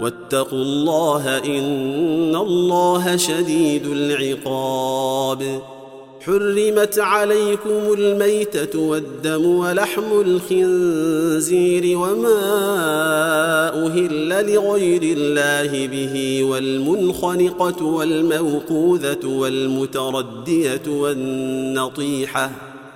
واتقوا الله إن الله شديد العقاب. حرمت عليكم الميتة والدم ولحم الخنزير وما أهل لغير الله به والمنخنقة والموقوذة والمتردية والنطيحة.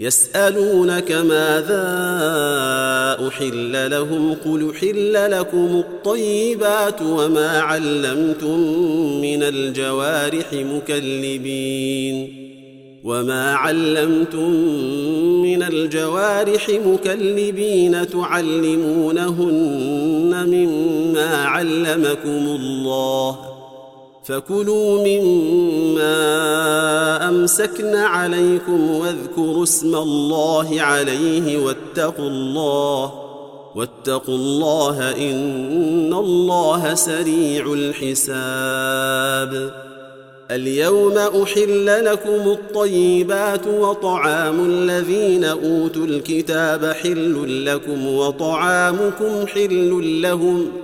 يسألونك ماذا أحل لهم قل احل لكم الطيبات وما علمتم من الجوارح مكلبين وما علمتم من الجوارح مكلبين تعلمونهن مما علمكم الله فكلوا مما امسكن عليكم واذكروا اسم الله عليه واتقوا الله واتقوا الله إن الله سريع الحساب. اليوم أحل لكم الطيبات وطعام الذين أوتوا الكتاب حل لكم وطعامكم حل لهم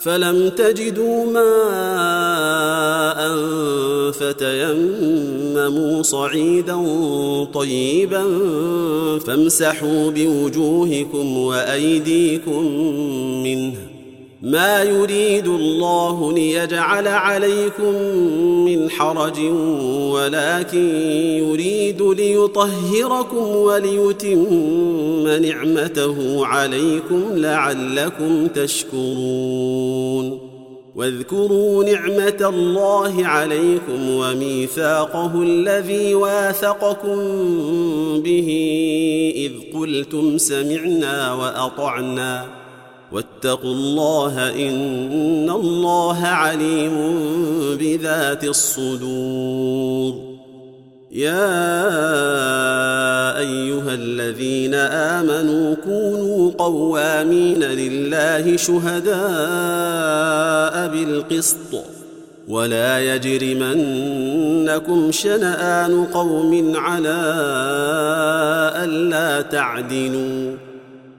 فلم تجدوا ماء فتيمموا صعيدا طيبا فامسحوا بوجوهكم وأيديكم منه ما يريد الله ليجعل عليكم من حرج ولكن يريد ليطهركم وليتم نعمته عليكم لعلكم تشكرون. واذكروا نعمة الله عليكم وميثاقه الذي واثقكم به إذ قلتم سمعنا وأطعنا. واتقوا الله إن الله عليم بذات الصدور. يا أيها الذين آمنوا كونوا قوامين لله شهداء بالقسط ولا يجرمنكم شنآن قوم على ألا تعدلوا.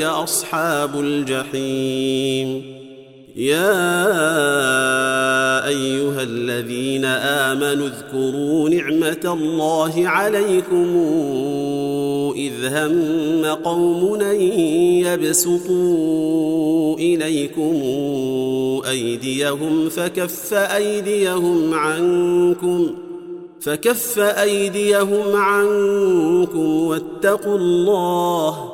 أصحاب الجحيم. يا أيها الذين آمنوا اذكروا نعمة الله عليكم إذ هم قوم يبسطوا إليكم أيديهم فكف أيديهم عنكم فكف أيديهم عنكم واتقوا الله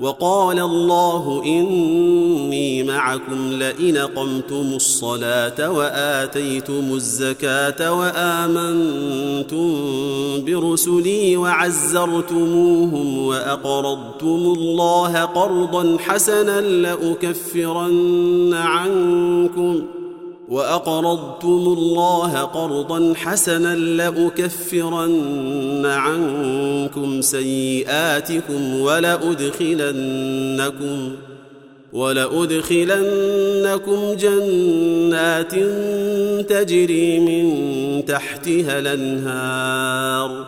وقال الله إني معكم لئن قمتم الصلاة وآتيتم الزكاة وآمنتم برسلي وعزرتموهم وأقرضتم الله قرضا حسنا لأكفرن عنكم وأقرضتم الله قرضا حسنا لأكفرن عنكم سيئاتكم ولأدخلنكم ولأدخلنكم جنات تجري من تحتها الأنهار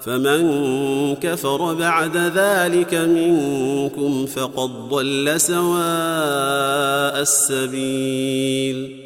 فمن كفر بعد ذلك منكم فقد ضل سواء السبيل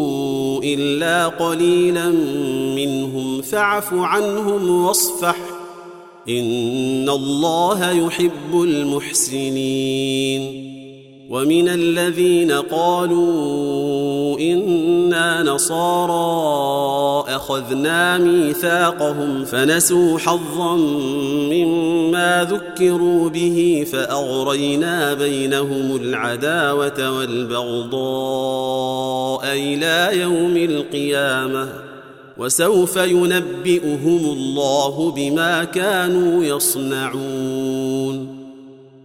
إلا قليلا منهم فاعف عنهم واصفح. إن الله يحب المحسنين. ومن الذين قالوا إنا نصارى أخذنا ميثاقهم فنسوا حظا مما ذكروا به فأغرينا بينهم العداوة والبغضاء إلى يوم القيامة وسوف ينبئهم الله بما كانوا يصنعون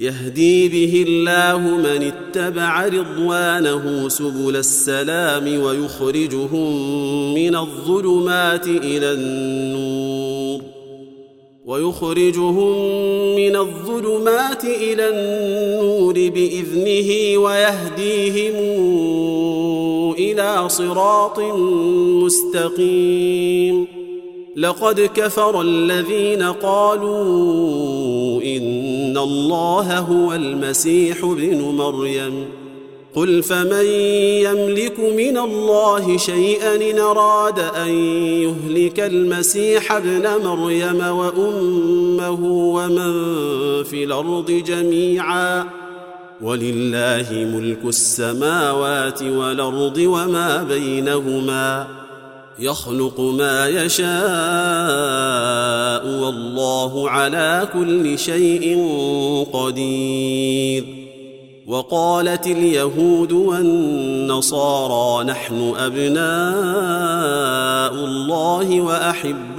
يهدي به الله من اتبع رضوانه سبل السلام ويخرجهم من الظلمات إلى النور ويخرجهم من الظلمات إلى النور بإذنه ويهديهم إلى صراط مستقيم لقد كفر الذين قالوا إن الله هو المسيح ابن مريم. قل فمن يملك من الله شيئا إن أراد أن يهلك المسيح ابن مريم وأمه ومن في الأرض جميعا. ولله ملك السماوات والأرض وما بينهما. يخلق ما يشاء والله على كل شيء قدير. وقالت اليهود والنصارى نحن أبناء الله وأحباؤه.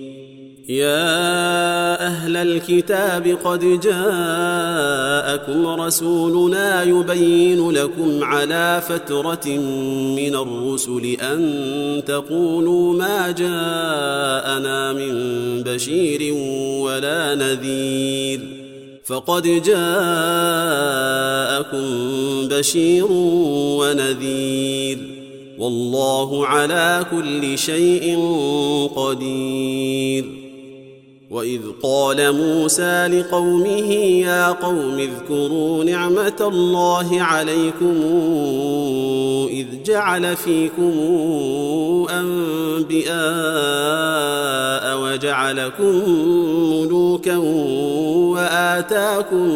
يا أهل الكتاب قد جاءكم رسولنا يبين لكم على فترة من الرسل أن تقولوا ما جاءنا من بشير ولا نذير. فقد جاءكم بشير ونذير. والله على كل شيء قدير. واذ قال موسى لقومه يا قوم اذكروا نعمه الله عليكم اذ جعل فيكم انبئاء وجعلكم ملوكا واتاكم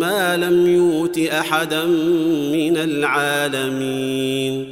ما لم يؤت احدا من العالمين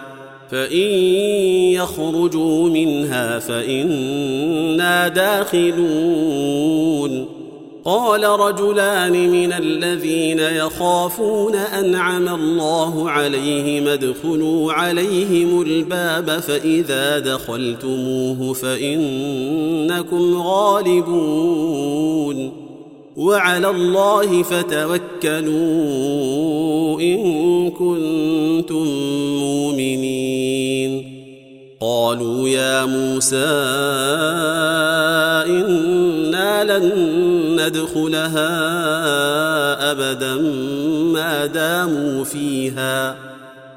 فإن يخرجوا منها فإنا داخلون. قال رجلان من الذين يخافون أنعم الله عليهم ادخلوا عليهم الباب فإذا دخلتموه فإنكم غالبون. وعلى الله فتوكلوا إن كنتم مؤمنين. قالوا يا موسى إنا لن ندخلها أبدا ما داموا فيها.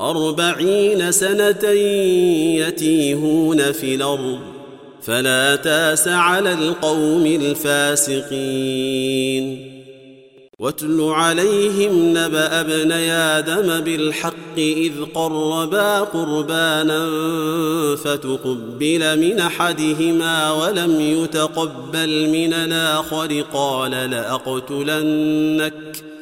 أربعين سنة يتيهون في الأرض فلا تاس على القوم الفاسقين. واتل عليهم نبأ ابن آدم بالحق إذ قربا قربانا فتقبل من أحدهما ولم يتقبل من الآخر قال لأقتلنك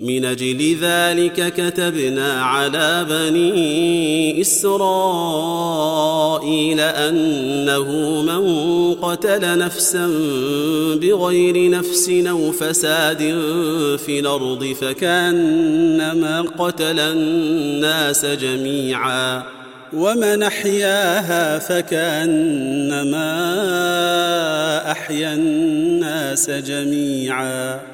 من أجل ذلك كتبنا على بني إسرائيل أنه من قتل نفسا بغير نفس أو فساد في الأرض فكأنما قتل الناس جميعا ومن أحياها فكأنما أحيا الناس جميعا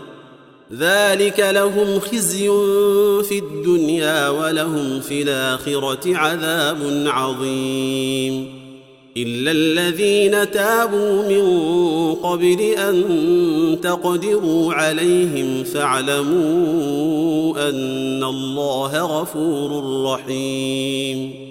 ذلك لهم خزي في الدنيا ولهم في الآخرة عذاب عظيم. إلا الذين تابوا من قبل أن تقدروا عليهم فاعلموا أن الله غفور رحيم.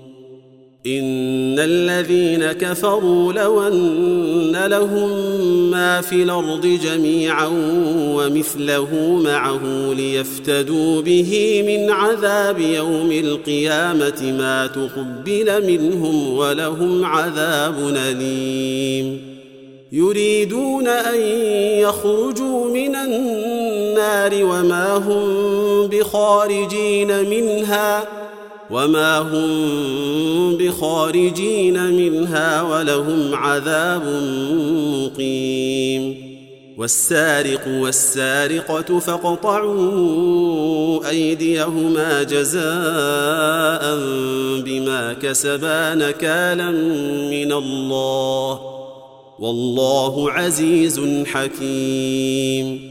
إن الذين كفروا لو أن لهم ما في الأرض جميعا ومثله معه ليفتدوا به من عذاب يوم القيامة ما تقبل منهم ولهم عذاب أليم. يريدون أن يخرجوا من النار وما هم بخارجين منها وما هم بخارجين منها ولهم عذاب مقيم والسارق والسارقه فاقطعوا ايديهما جزاء بما كسبا نكالا من الله والله عزيز حكيم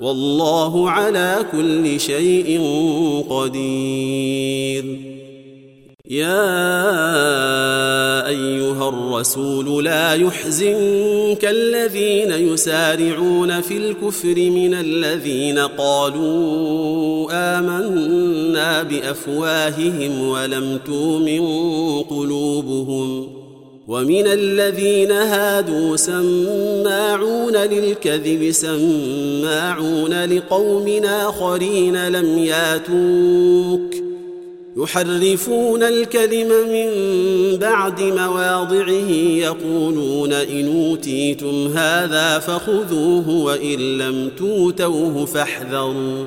والله على كل شيء قدير. يا أيها الرسول لا يحزنك الذين يسارعون في الكفر من الذين قالوا آمنا بأفواههم ولم تؤمن قلوبهم. ومن الذين هادوا سماعون للكذب سماعون لقوم آخرين لم ياتوك. يحرفون الكلم من بعد مواضعه يقولون إن أوتيتم هذا فخذوه وإن لم توتوه فاحذروا.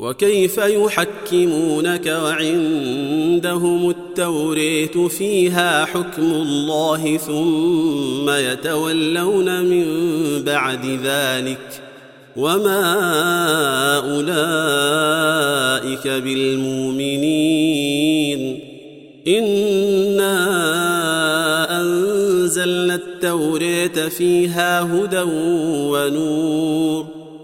وكيف يحكمونك وعندهم التوريت فيها حكم الله ثم يتولون من بعد ذلك وما أولئك بالمؤمنين إنا أنزلنا التوراه فيها هدى ونور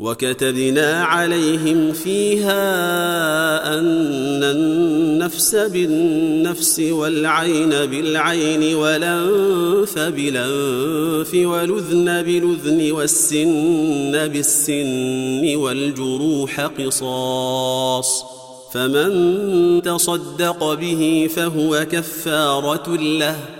وكتبنا عليهم فيها أن النفس بالنفس والعين بالعين والأنف بالأنف والأذن بالأذن والسن بالسن والجروح قصاص فمن تصدق به فهو كفارة له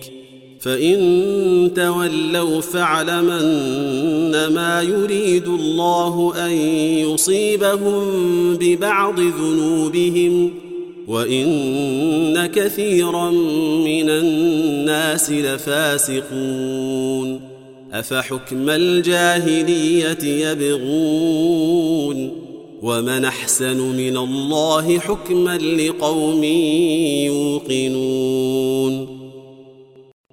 فإن تولوا فاعلم انما يريد الله أن يصيبهم ببعض ذنوبهم وإن كثيرا من الناس لفاسقون أفحكم الجاهلية يبغون ومن أحسن من الله حكما لقوم يوقنون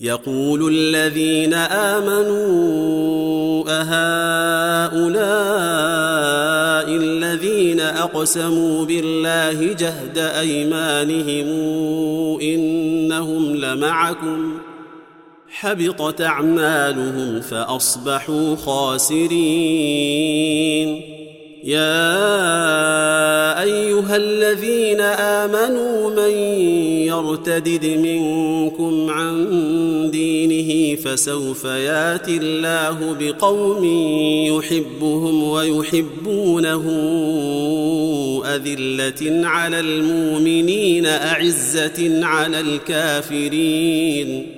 يقول الذين آمنوا أهؤلاء الذين أقسموا بالله جهد أيمانهم إنهم لمعكم. حبطت أعمالهم فأصبحوا خاسرين. يا أيها الذين آمنوا من يرتدد منكم عن دينه فسوف ياتي الله بقوم يحبهم ويحبونه أذلة على المؤمنين أعزة على الكافرين.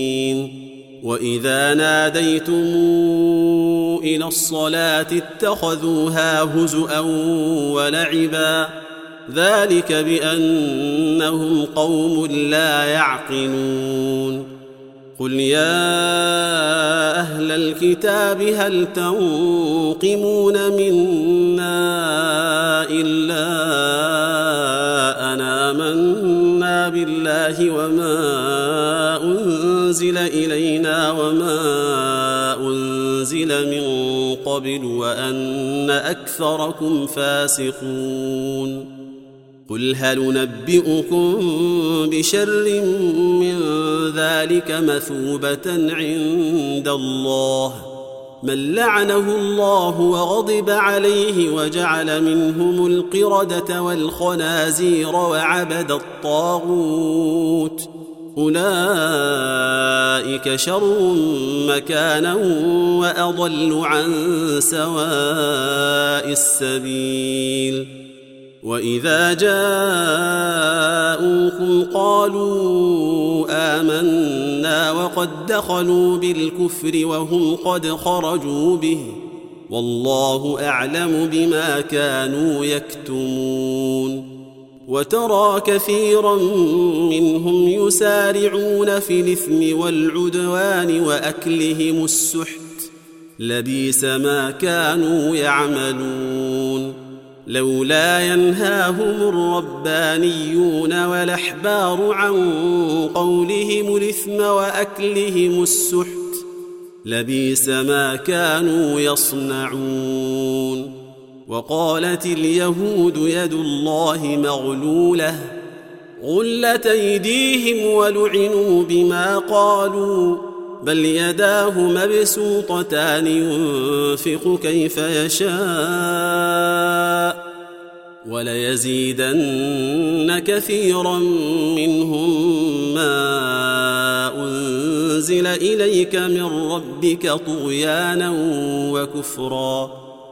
وإذا ناديتم إلى الصلاة اتخذوها هزءا ولعبا ذلك بأنهم قوم لا يعقلون قل يا أهل الكتاب هل تنقمون منا إلا أن آمنا بالله وما أنزل إلينا وما أنزل من قبل وأن أكثركم فاسقون قل هل نبئكم بشر من ذلك مثوبة عند الله من لعنه الله وغضب عليه وجعل منهم القردة والخنازير وعبد الطاغوت أولئك شر مكانا وأضل عن سواء السبيل. وإذا جاءوكم قالوا آمنا وقد دخلوا بالكفر وهم قد خرجوا به. والله أعلم بما كانوا يكتمون. وترى كثيرا منهم يسارعون في الإثم والعدوان وأكلهم السحت. لبيس ما كانوا يعملون. لولا ينهاهم الربانيون والأحبار عن قولهم الإثم وأكلهم السحت. لبيس ما كانوا يصنعون. وقالت اليهود يد الله مغلولة غلت أيديهم ولعنوا بما قالوا بل يداه مبسوطتان ينفق كيف يشاء وليزيدن كثيرا منهم ما أنزل إليك من ربك طغيانا وكفرا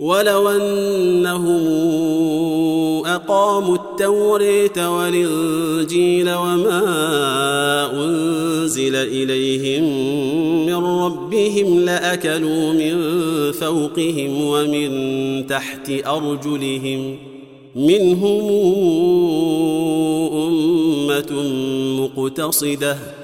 ولو أنهم أقاموا التوريه والإنجيل وما أنزل إليهم من ربهم لأكلوا من فوقهم ومن تحت أرجلهم منهم أمة مقتصدة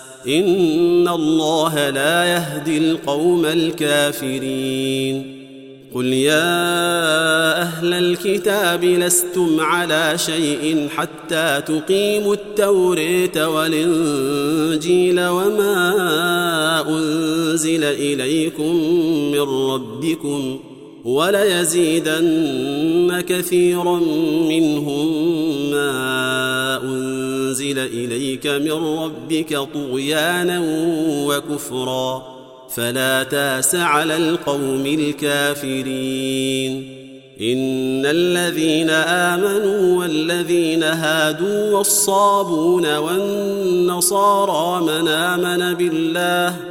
ان الله لا يهدي القوم الكافرين. قل يا أهل الكتاب لستم على شيء حتى تقيموا التوريه والانجيل وما انزل اليكم من ربكم وليزيدن كثيرا منهم ما أنزل إليك من ربك طغيانا وكفرا فلا تاس على القوم الكافرين إن الذين آمنوا والذين هادوا والصابون والنصارى من آمن بالله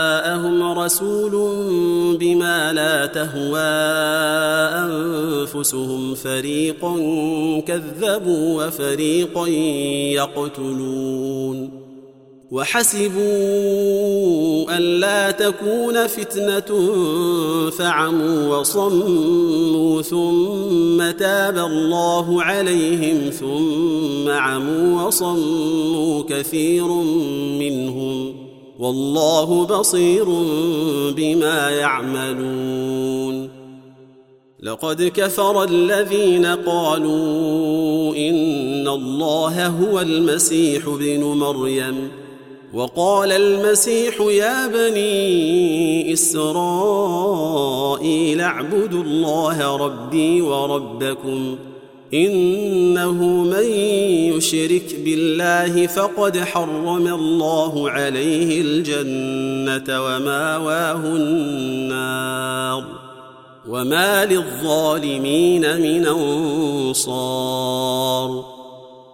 رسول بما لا تهوى أنفسهم. فريقا كذبوا وفريقا يقتلون. وحسبوا الا تكون فتنة فعموا وصموا ثم تاب الله عليهم ثم عموا وصموا كثير منهم. والله بصير بما يعملون. لقد كفر الذين قالوا إن الله هو المسيح ابن مريم وقال المسيح يا بني إسرائيل اعبدوا الله ربي وربكم إنه من يشرك بالله فقد حرم الله عليه الجنة ومأواه النار وما للظالمين من أنصار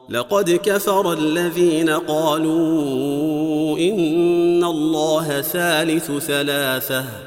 لقد كفر الذين قالوا إن الله ثالث ثلاثة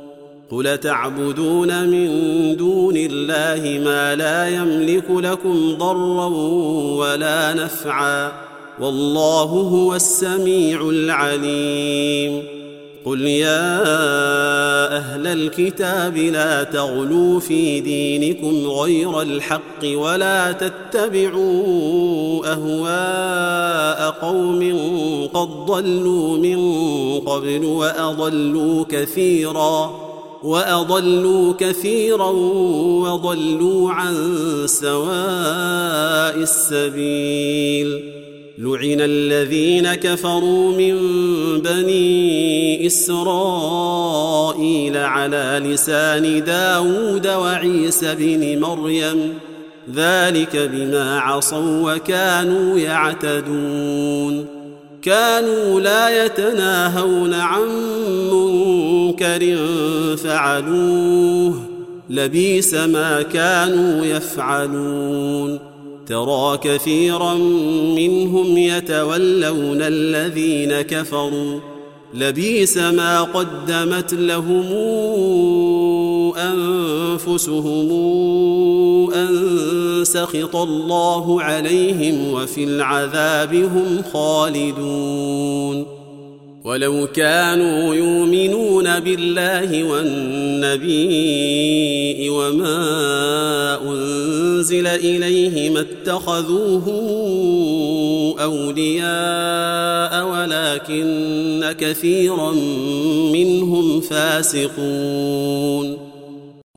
قل تعبدون من دون الله ما لا يملك لكم ضرا ولا نفعا والله هو السميع العليم قل يا أهل الكتاب لا تغلوا في دينكم غير الحق ولا تتبعوا اهواء قوم قد ضلوا من قبل واضلوا كثيرا وأضلوا كثيرا وضلوا عن سواء السبيل. لعن الذين كفروا من بني إسرائيل على لسان داود وعيسى بن مريم ذلك بما عصوا وكانوا يعتدون. كانوا لا يتناهون عن منكر فعلوه لبيس ما كانوا يفعلون. ترى كثيرا منهم يتولون الذين كفروا لبيس ما قدمت لهم أنفسهم أن سخط الله عليهم وفي العذاب هم خالدون. ولو كانوا يؤمنون بالله والنبي وما أنزل إليه ما اتخذوهم أولياء ولكن كثيرا منهم فاسقون.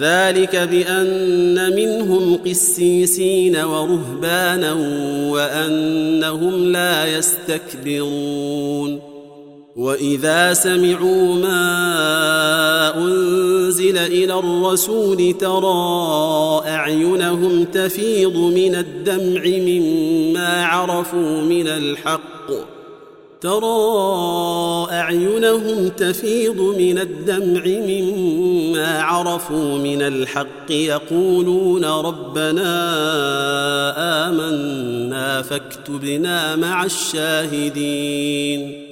ذلك بأن منهم قسيسين ورهبانا وأنهم لا يستكبرون. وإذا سمعوا ما أنزل إلى الرسول ترى أعينهم تفيض من الدمع مما عرفوا من الحق. ترى اعينهم تفيض من الدمع مما عرفوا من الحق يقولون ربنا آمنا فاكتبنا مع الشاهدين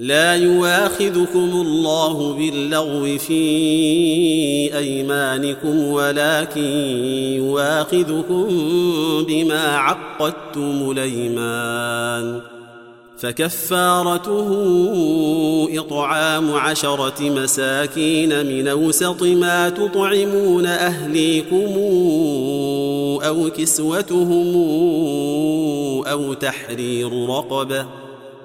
لا يواخذكم الله باللغو في أيمانكم ولكن يواخذكم بما عقدتم الأيمان. فكفارته إطعام عشرة مساكين من أوسط ما تطعمون أهليكم أو كسوتهم أو تحرير رقبة.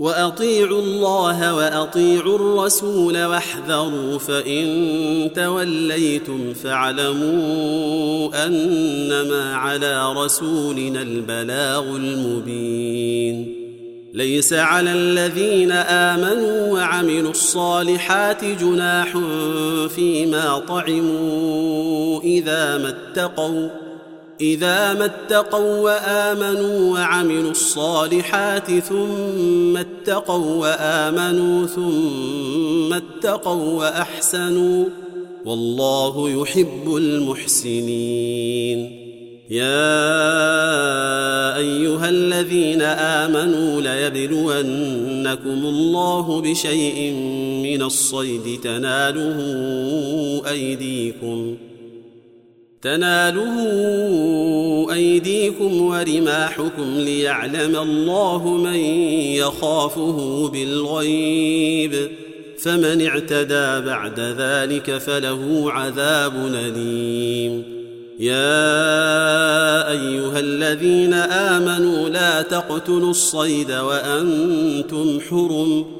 وأطيعوا الله وأطيعوا الرسول واحذروا فإن توليتم فاعلموا أنما على رسولنا البلاغ المبين. ليس على الذين آمنوا وعملوا الصالحات جناح فيما طعموا إذا ما اتقوا إذا ما اتقوا وآمنوا وعملوا الصالحات ثم اتقوا وآمنوا ثم اتقوا وأحسنوا والله يحب المحسنين. يا أيها الذين آمنوا ليبلونكم الله بشيء من الصيد تناله أيديكم تناله أيديكم ورماحكم ليعلم الله من يخافه بالغيب. فمن اعتدى بعد ذلك فله عذاب أليم. يا أيها الذين آمنوا لا تقتلوا الصيد وأنتم حرم.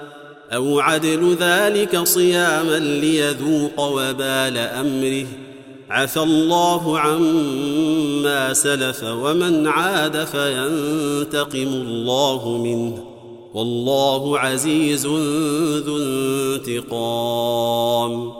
أو عدل ذلك صياما ليذوق وبال أمره. عفى الله عما سلف ومن عاد فينتقم الله منه. والله عزيز ذو انتقام.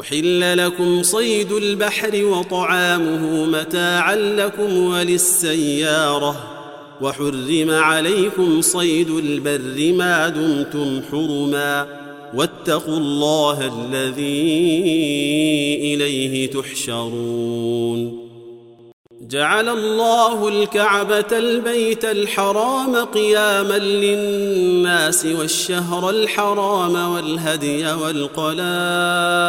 أحل لكم صيد البحر وطعامه متاعا لكم وللسيارة. وحرم عليكم صيد البر ما دمتم حرما واتقوا الله الذي إليه تحشرون. جعل الله الكعبة البيت الحرام قياما للناس والشهر الحرام والهدي والقلائد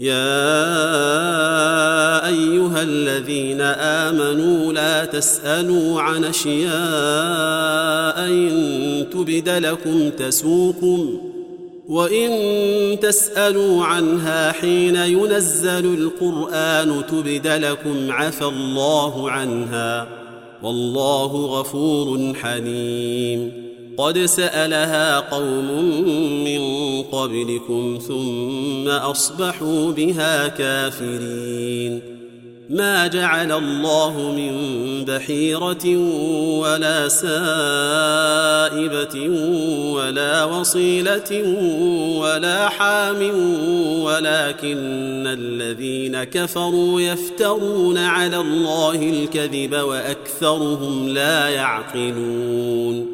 يا أيها الذين آمنوا لا تسألوا عن أشياء إن تبد لكم تسوكم وإن تسألوا عنها حين ينزل القرآن تبد لكم عفى الله عنها والله غفور حليم قد سألها قوم من قبلكم ثم أصبحوا بها كافرين. ما جعل الله من بحيرة ولا سائبة ولا وصيلة ولا حام ولكن الذين كفروا يفترون على الله الكذب وأكثرهم لا يعقلون.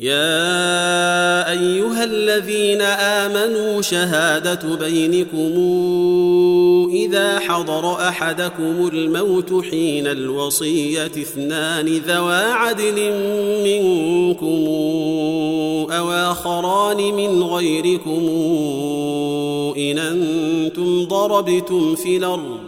يا أيها الذين آمنوا شهادة بينكم إذا حضر أحدكم الموت حين الوصية اثنان ذوا عدل منكم أو آخران من غيركم إن أنتم ضربتم في الأرض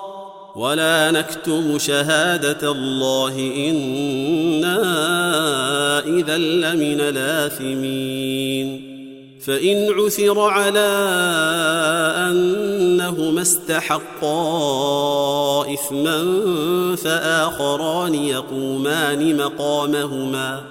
ولا نكتم شهادة الله إنا إذا لمن الآثمين فإن عثر على أنهما استحقا إثما فآخران يقومان مقامهما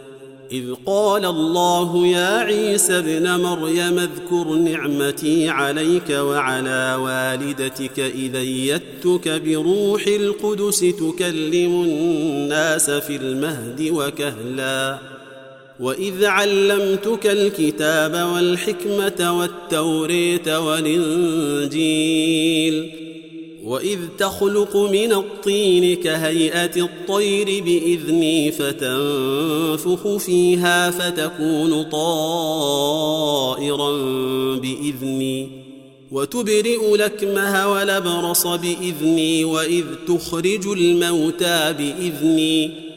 إذ قال الله يا عيسى ابن مريم اذكر نعمتي عليك وعلى والدتك إذ أيدتك بروح القدس تكلم الناس في المهد وكهلا وإذ علمتك الكتاب والحكمة والتوريت والإنجيل وإذ تخلق من الطين كهيئة الطير بإذني فتنفخ فيها فتكون طائرا بإذني وتبرئ لكمه ولبرص بإذني وإذ تخرج الموتى بإذني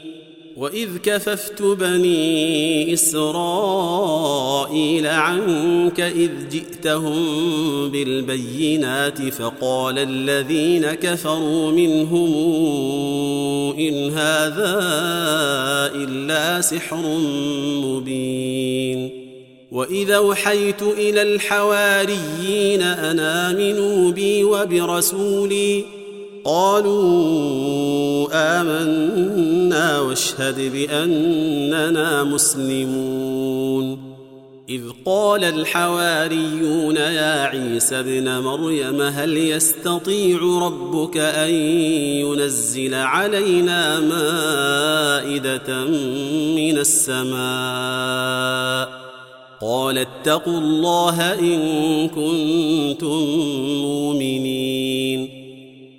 وإذ كففت بني إسرائيل عنك إذ جئتهم بالبينات فقال الذين كفروا منهم إن هذا إلا سحر مبين وإذا أوحيت إلى الحواريين أن آمنوا بي وبرسولي قالوا آمنا واشهد بأننا مسلمون. إذ قال الحواريون يا عيسى ابن مريم هل يستطيع ربك أن ينزل علينا مائدة من السماء؟ قال اتقوا الله إن كنتم مؤمنين.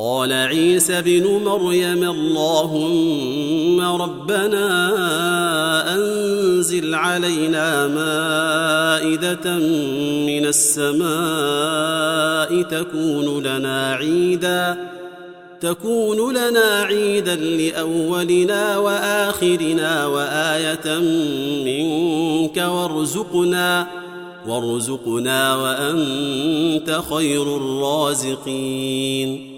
قال عيسى بن مريم اللهم ربنا أنزل علينا مائدة من السماء تكون لنا عيدا تكون لنا عيدا لأولنا وآخرنا وآية منك وارزقنا وارزقنا وأنت خير الرازقين.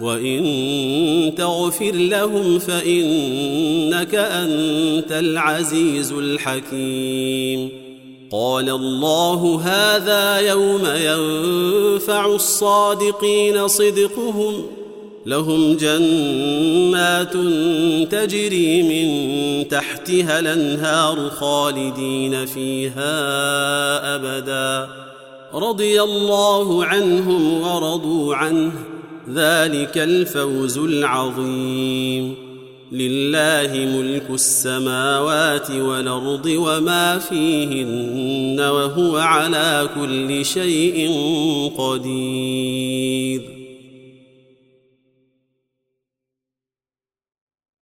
وإن تغفر لهم فإنك أنت العزيز الحكيم. قال الله هذا يوم ينفع الصادقين صدقهم لهم جنات تجري من تحتها الأنهار خالدين فيها أبدا. رضي الله عنهم ورضوا عنه. ذلك الفوز العظيم. لله ملك السماوات والأرض وما فيهن وهو على كل شيء قدير.